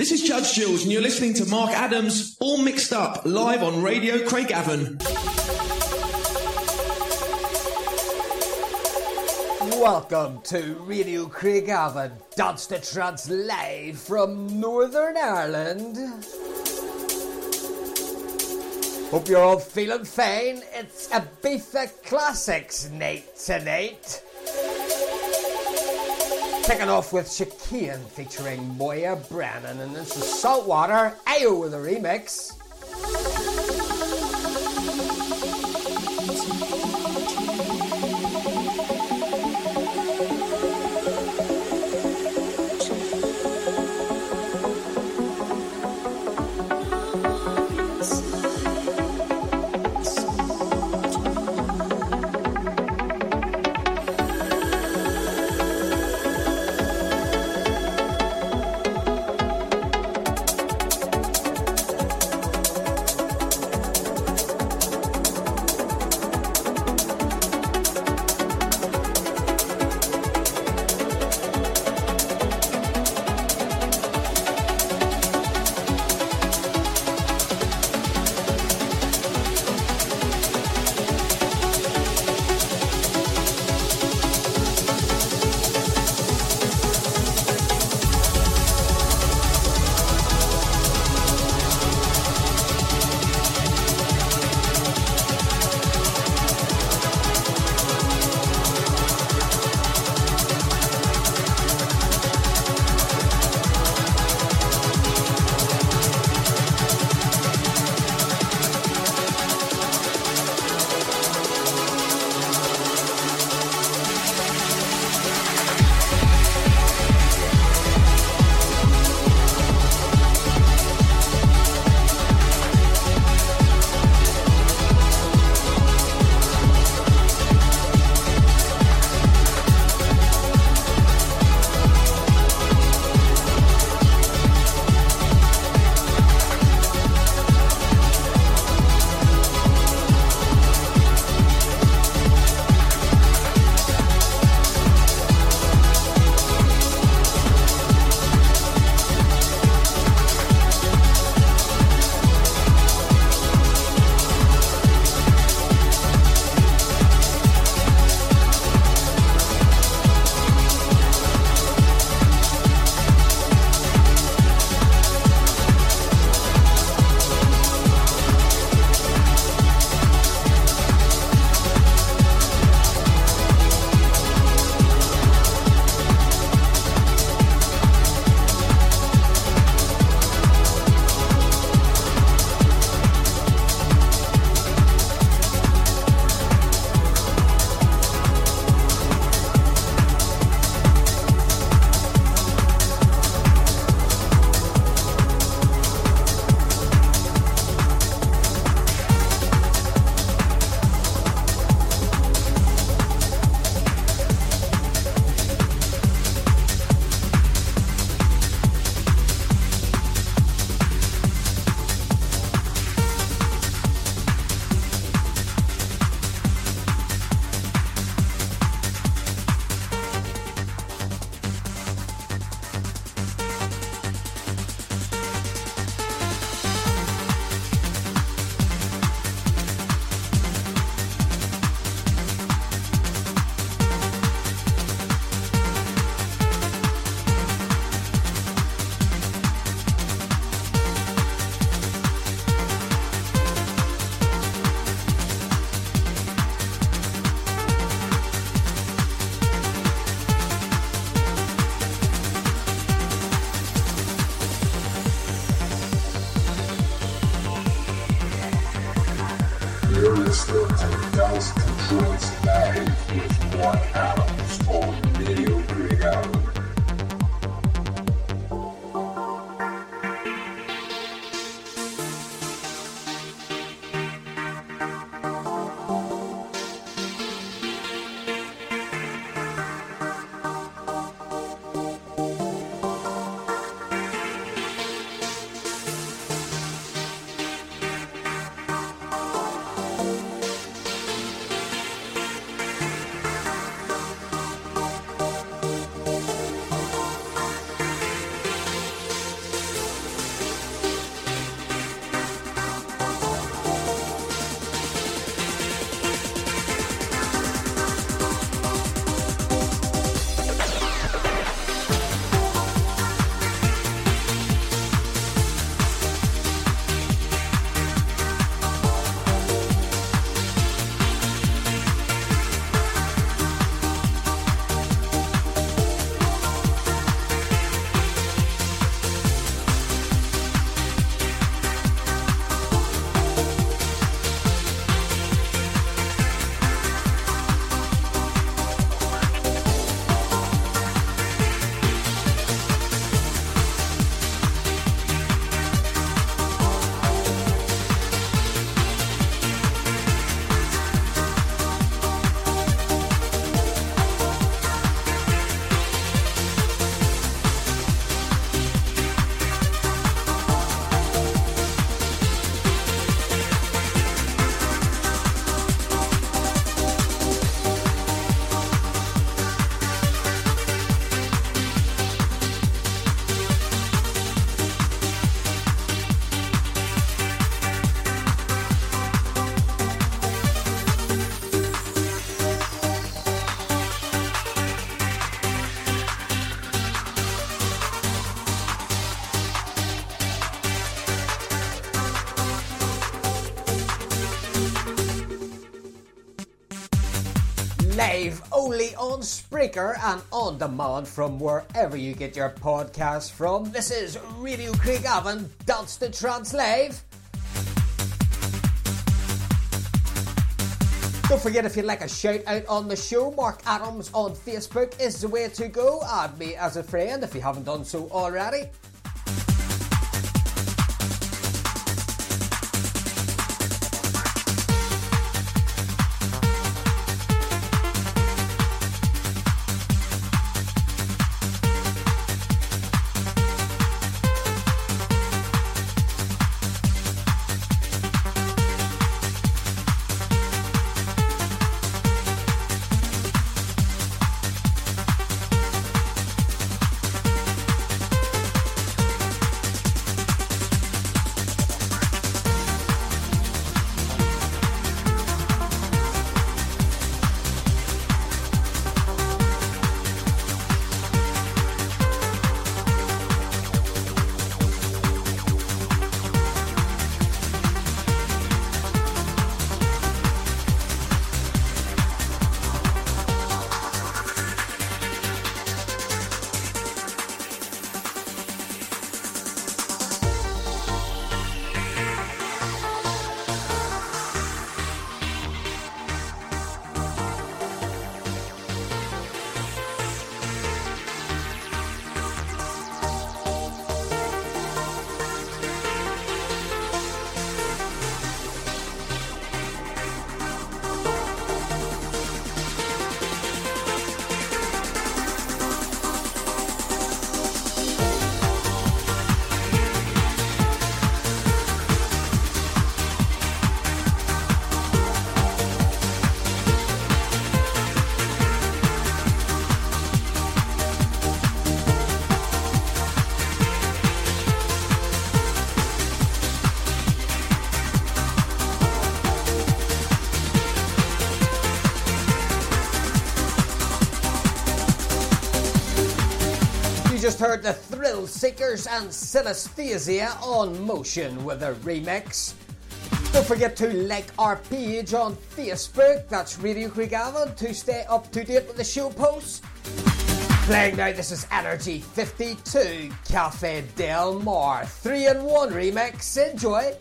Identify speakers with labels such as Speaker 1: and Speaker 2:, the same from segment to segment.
Speaker 1: This is Judge Jules, and you're listening to Mark Adams, all mixed up, live on Radio Craigavon.
Speaker 2: Welcome to Radio Craigavon, Dance to Trance live from Northern Ireland. Hope you're all feeling fine. It's a Ibiza Classics night tonight. Kicking off with Chicane featuring Moya Brennan, and this is Saltwater, i o with a remix. Spreaker and on demand from wherever you get your podcasts from. This is Radio Craigavon, Dance the Trance. Don't forget if you'd like a shout out on the show, Mark Adams on Facebook is the way to go. Add me as a friend if you haven't done so already. Thrillseekers and Synaesthesia on Motion with a remix. Don't forget to like our page on Facebook, that's Radio Craigavon, to stay up to date with the show posts. Playing now, this is Energy 52, Cafe Del Mar, 3 in 1 remix. Enjoy!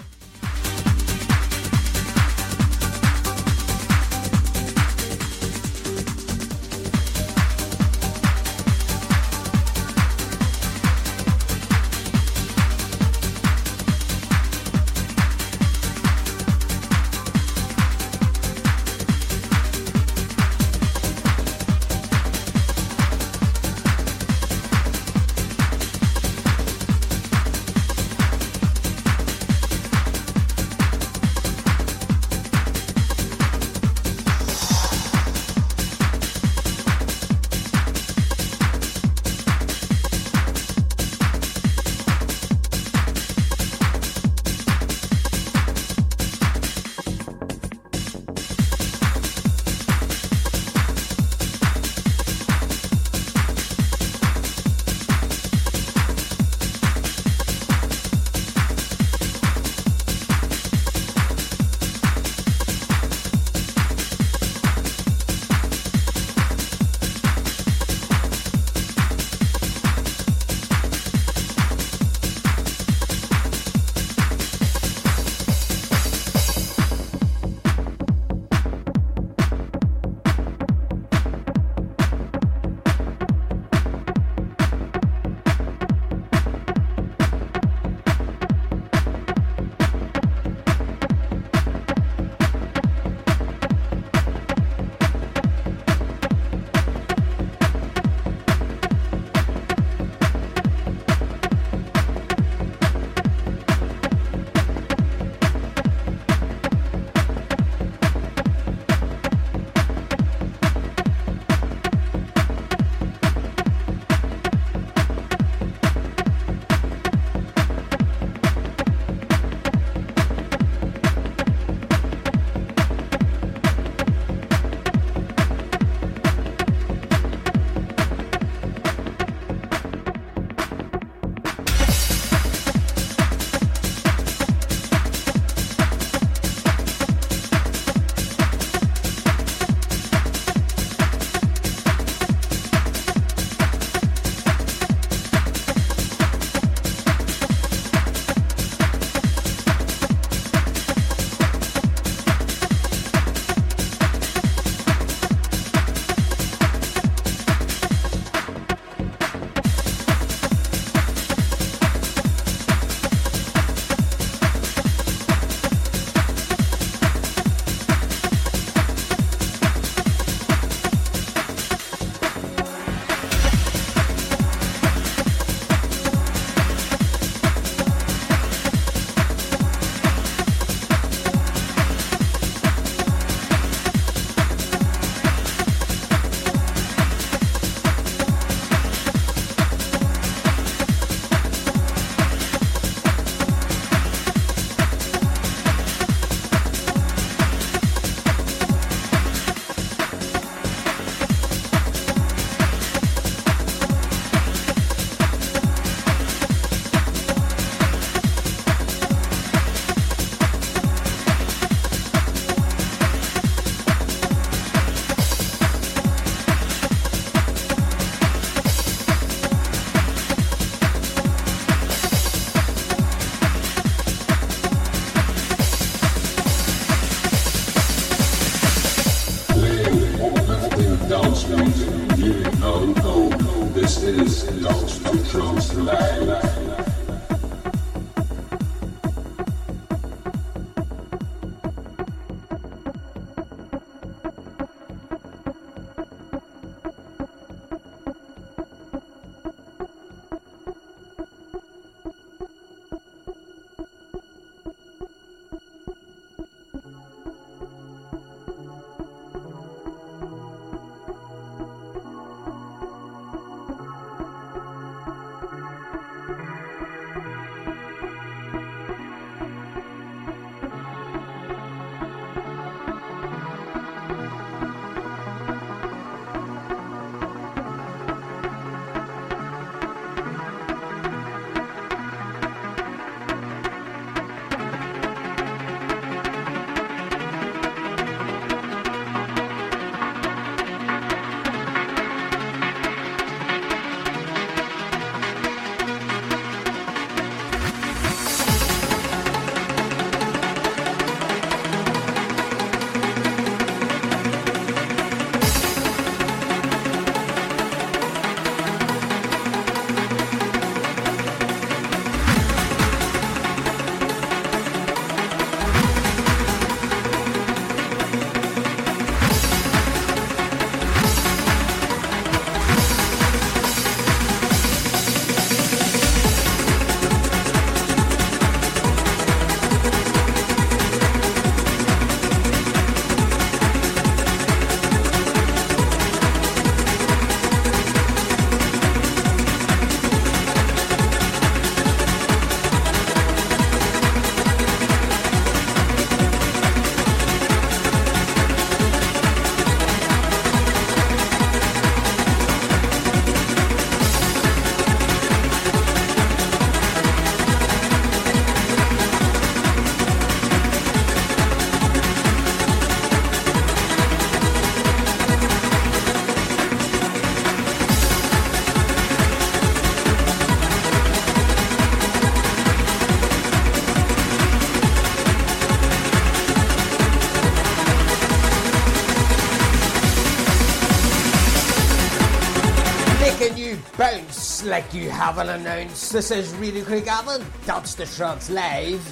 Speaker 2: Like you haven't announced. This is Radio Craigavon, Dance the Trance Live.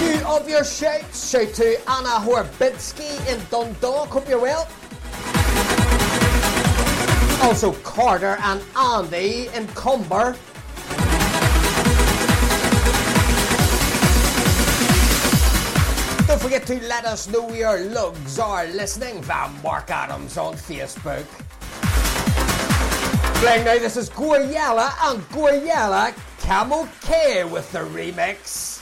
Speaker 2: New of your shouts, shout to Anna Horbitsky in Dundalk, hope you're well. Also Carter and Andy in Comber. Don't forget to let us know your lugs are listening via Mark Adams on Facebook. Playing now, this is Gouryella and Gouryella Kaimo K with the remix.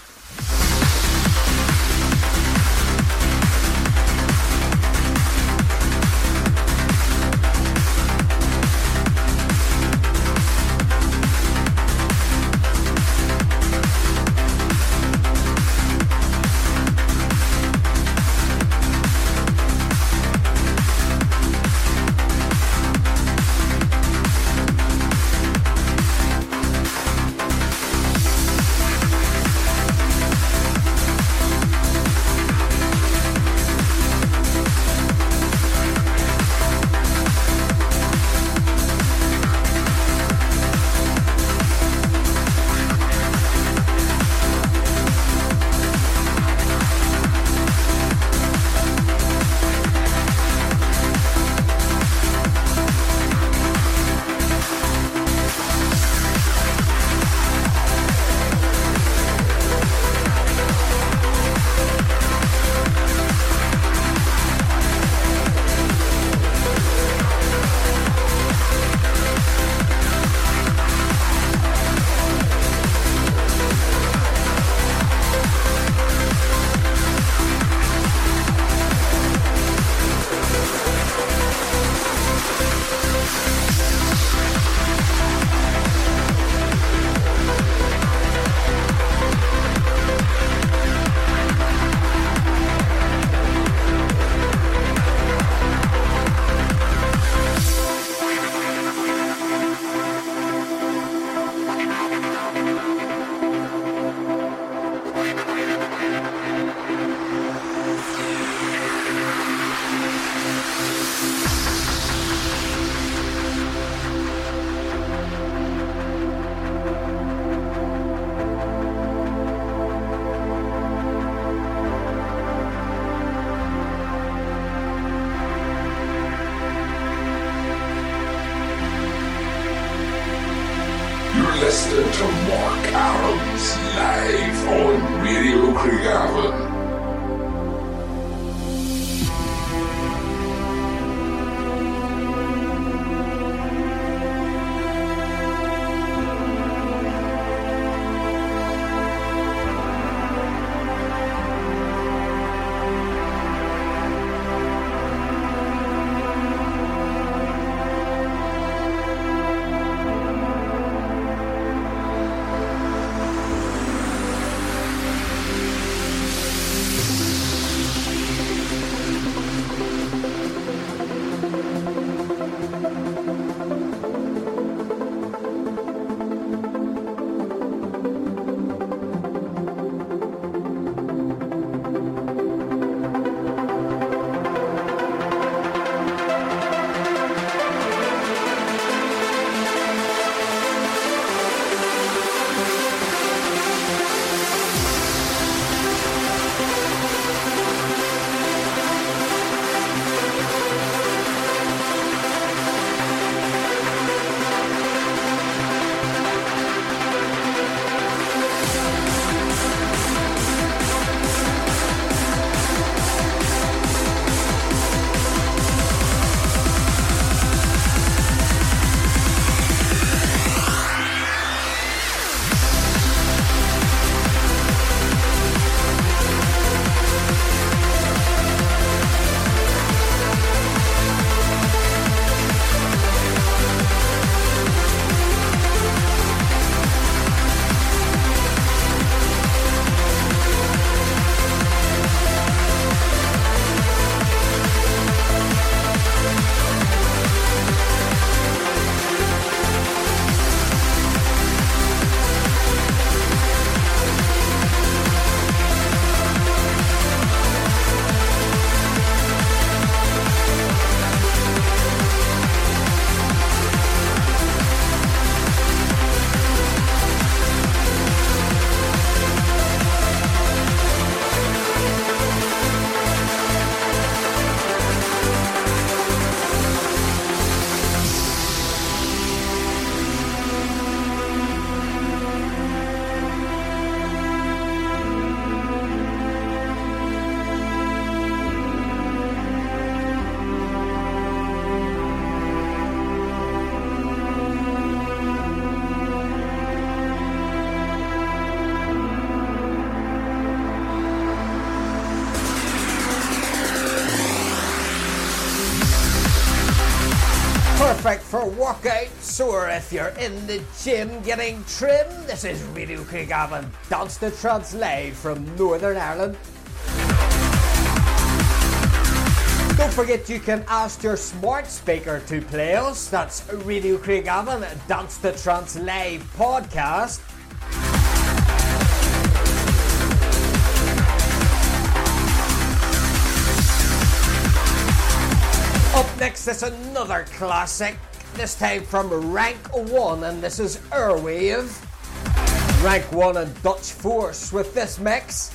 Speaker 2: Workouts or if you're in the gym getting trim, this is Radio Craigavon Dance to Trance live from Northern Ireland. Don't forget you can ask your smart speaker to play us. That's Radio Craigavon Dance to Trance live podcast. Up next is another classic, this time from Rank 1, and this is Airwave. Rank 1 and Dutch Force with this mix.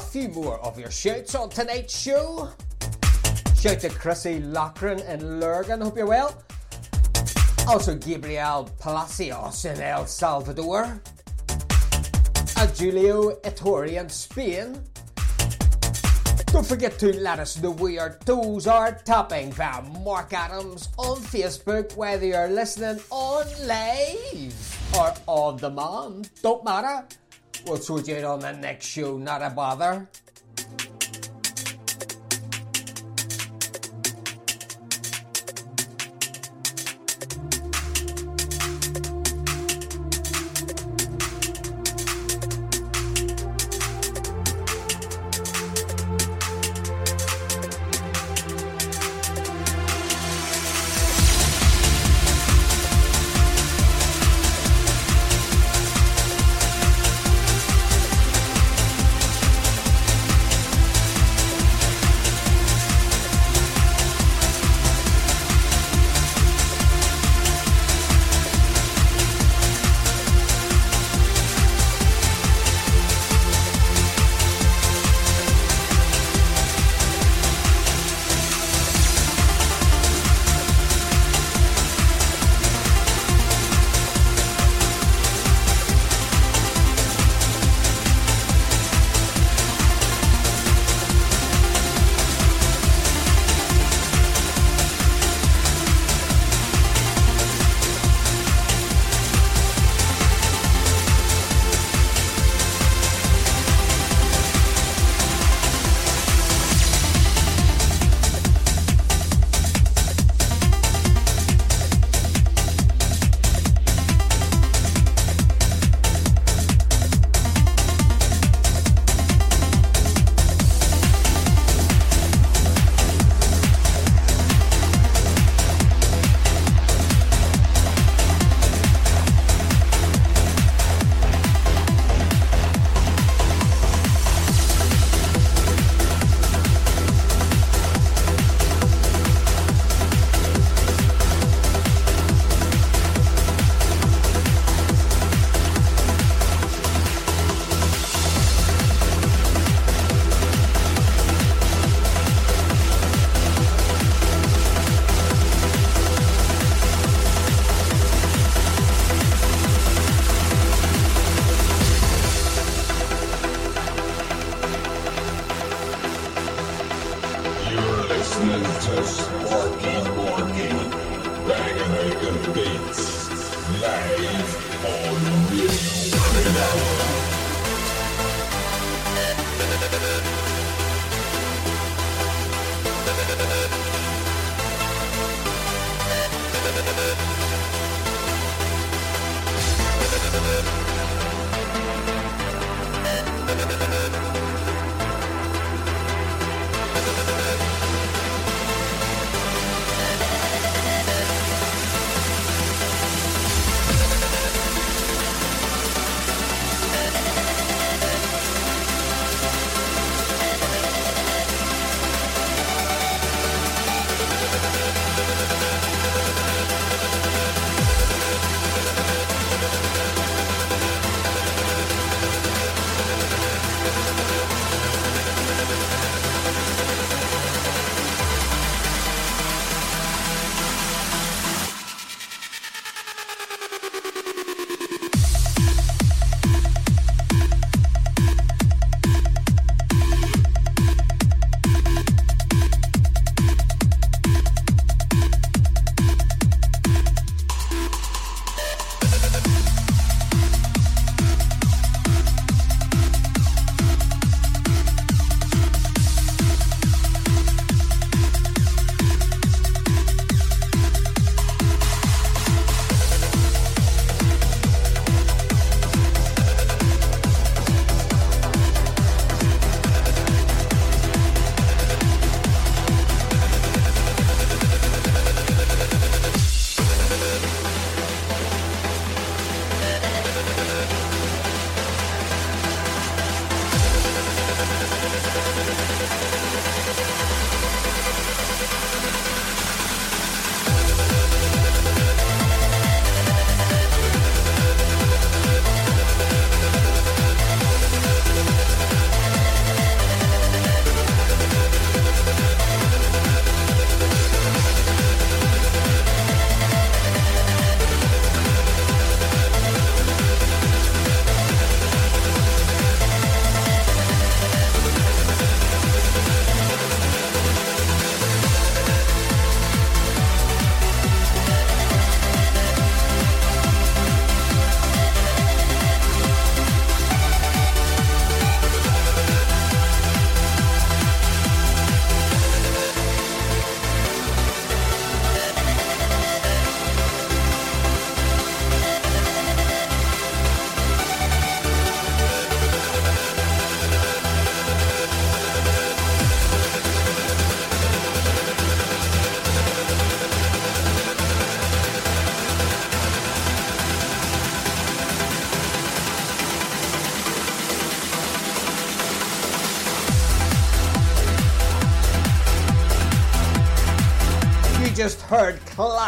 Speaker 2: a few more of your shouts on tonight's show. Shout to Chrissy Lochran in Lurgan, hope you're well. Also, Gabriel Palacios in El Salvador. A Julio Ettore in Spain. Don't forget to let us know where your toes are tapping via Mark Adams on Facebook, whether you're listening on live or on demand. Don't matter. We'll you out on the next show, not a bother.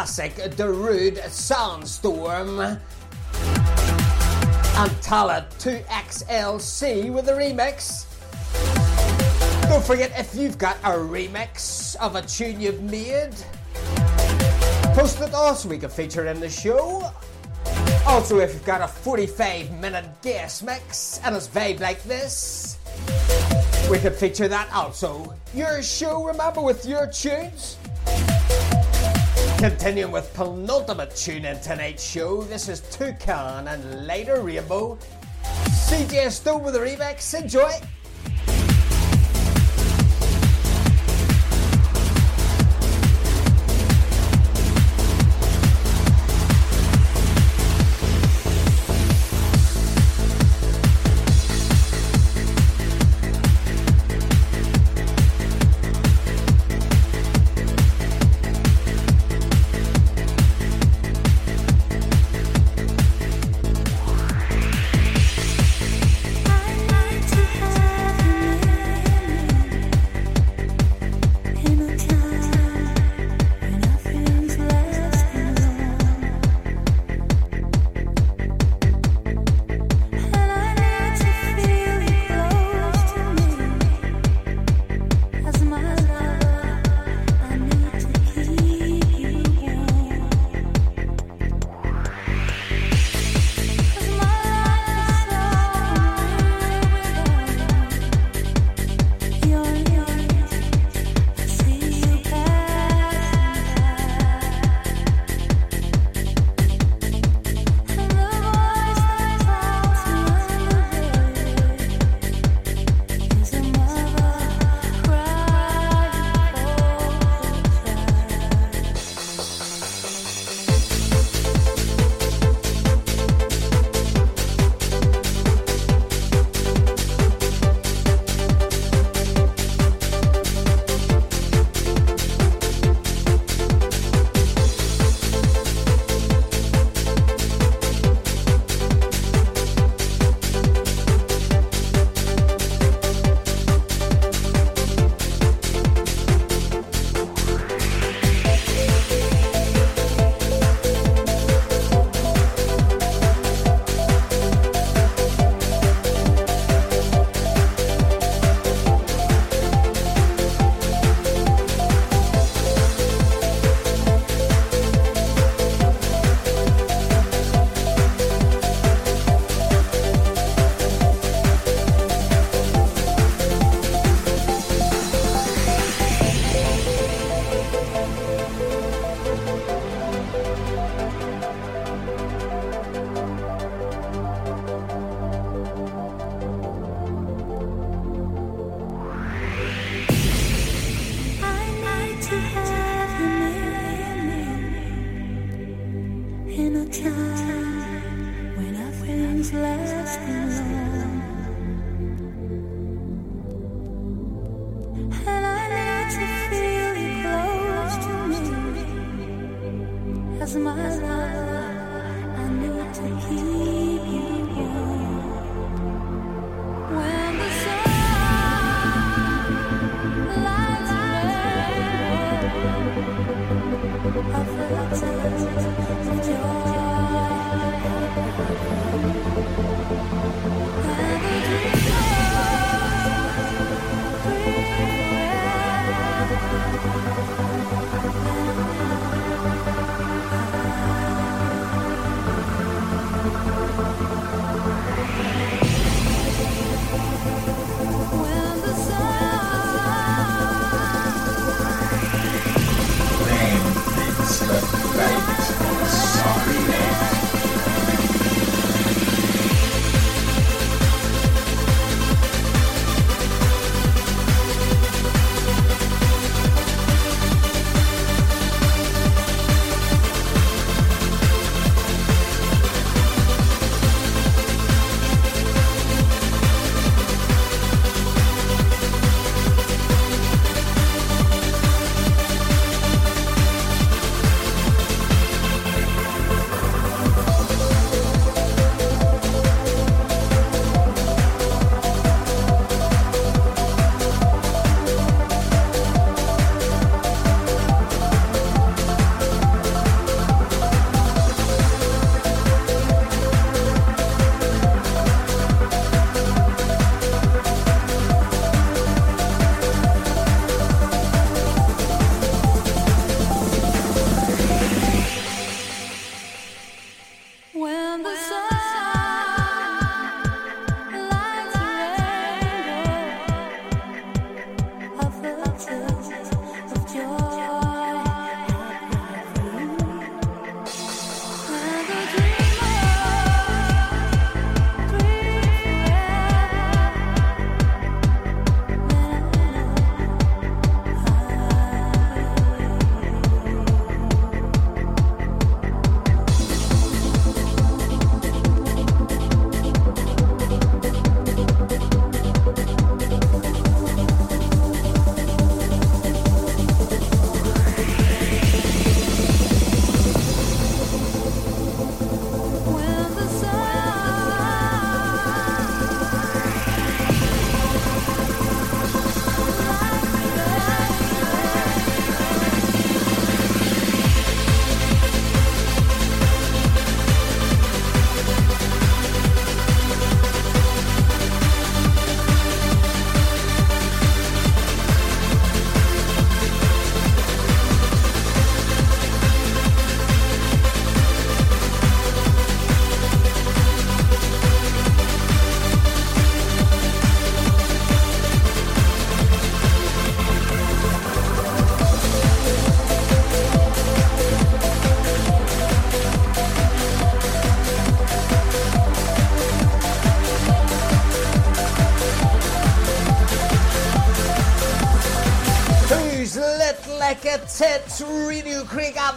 Speaker 3: Classic Darude Sandstorm and Talla 2XLC with a remix. Don't forget if you've got a remix of a tune you've made, post it also so we can feature in the show. Also, if you've got a 45 minute guest mix and it's vibe like this, we could feature that also. Your show, remember, with your tunes. Continuing with penultimate tune in tonight's show, this is Tukan and Light A Rainbow. CJ Stone with the remix. Enjoy!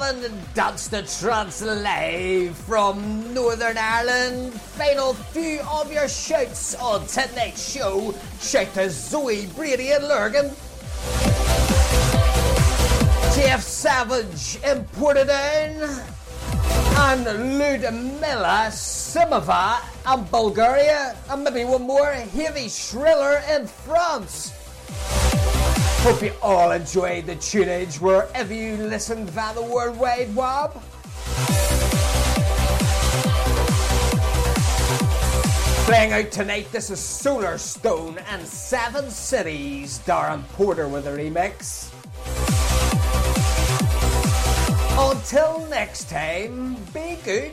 Speaker 2: Dance 2 Trance live from Northern Ireland. Final few of your shouts on tonight's show. Shout to Zoe Brady and Lurgan. Jeff Savage in Portadown. And Ludmila Simova in Bulgaria. And maybe one more, Heavy Shriller in France. Hope you all enjoyed the tunage wherever you listened via the World Wide Web. Playing out tonight, this is Solarstone and Seven Cities. Darren Porter with a remix. Until next time, be good.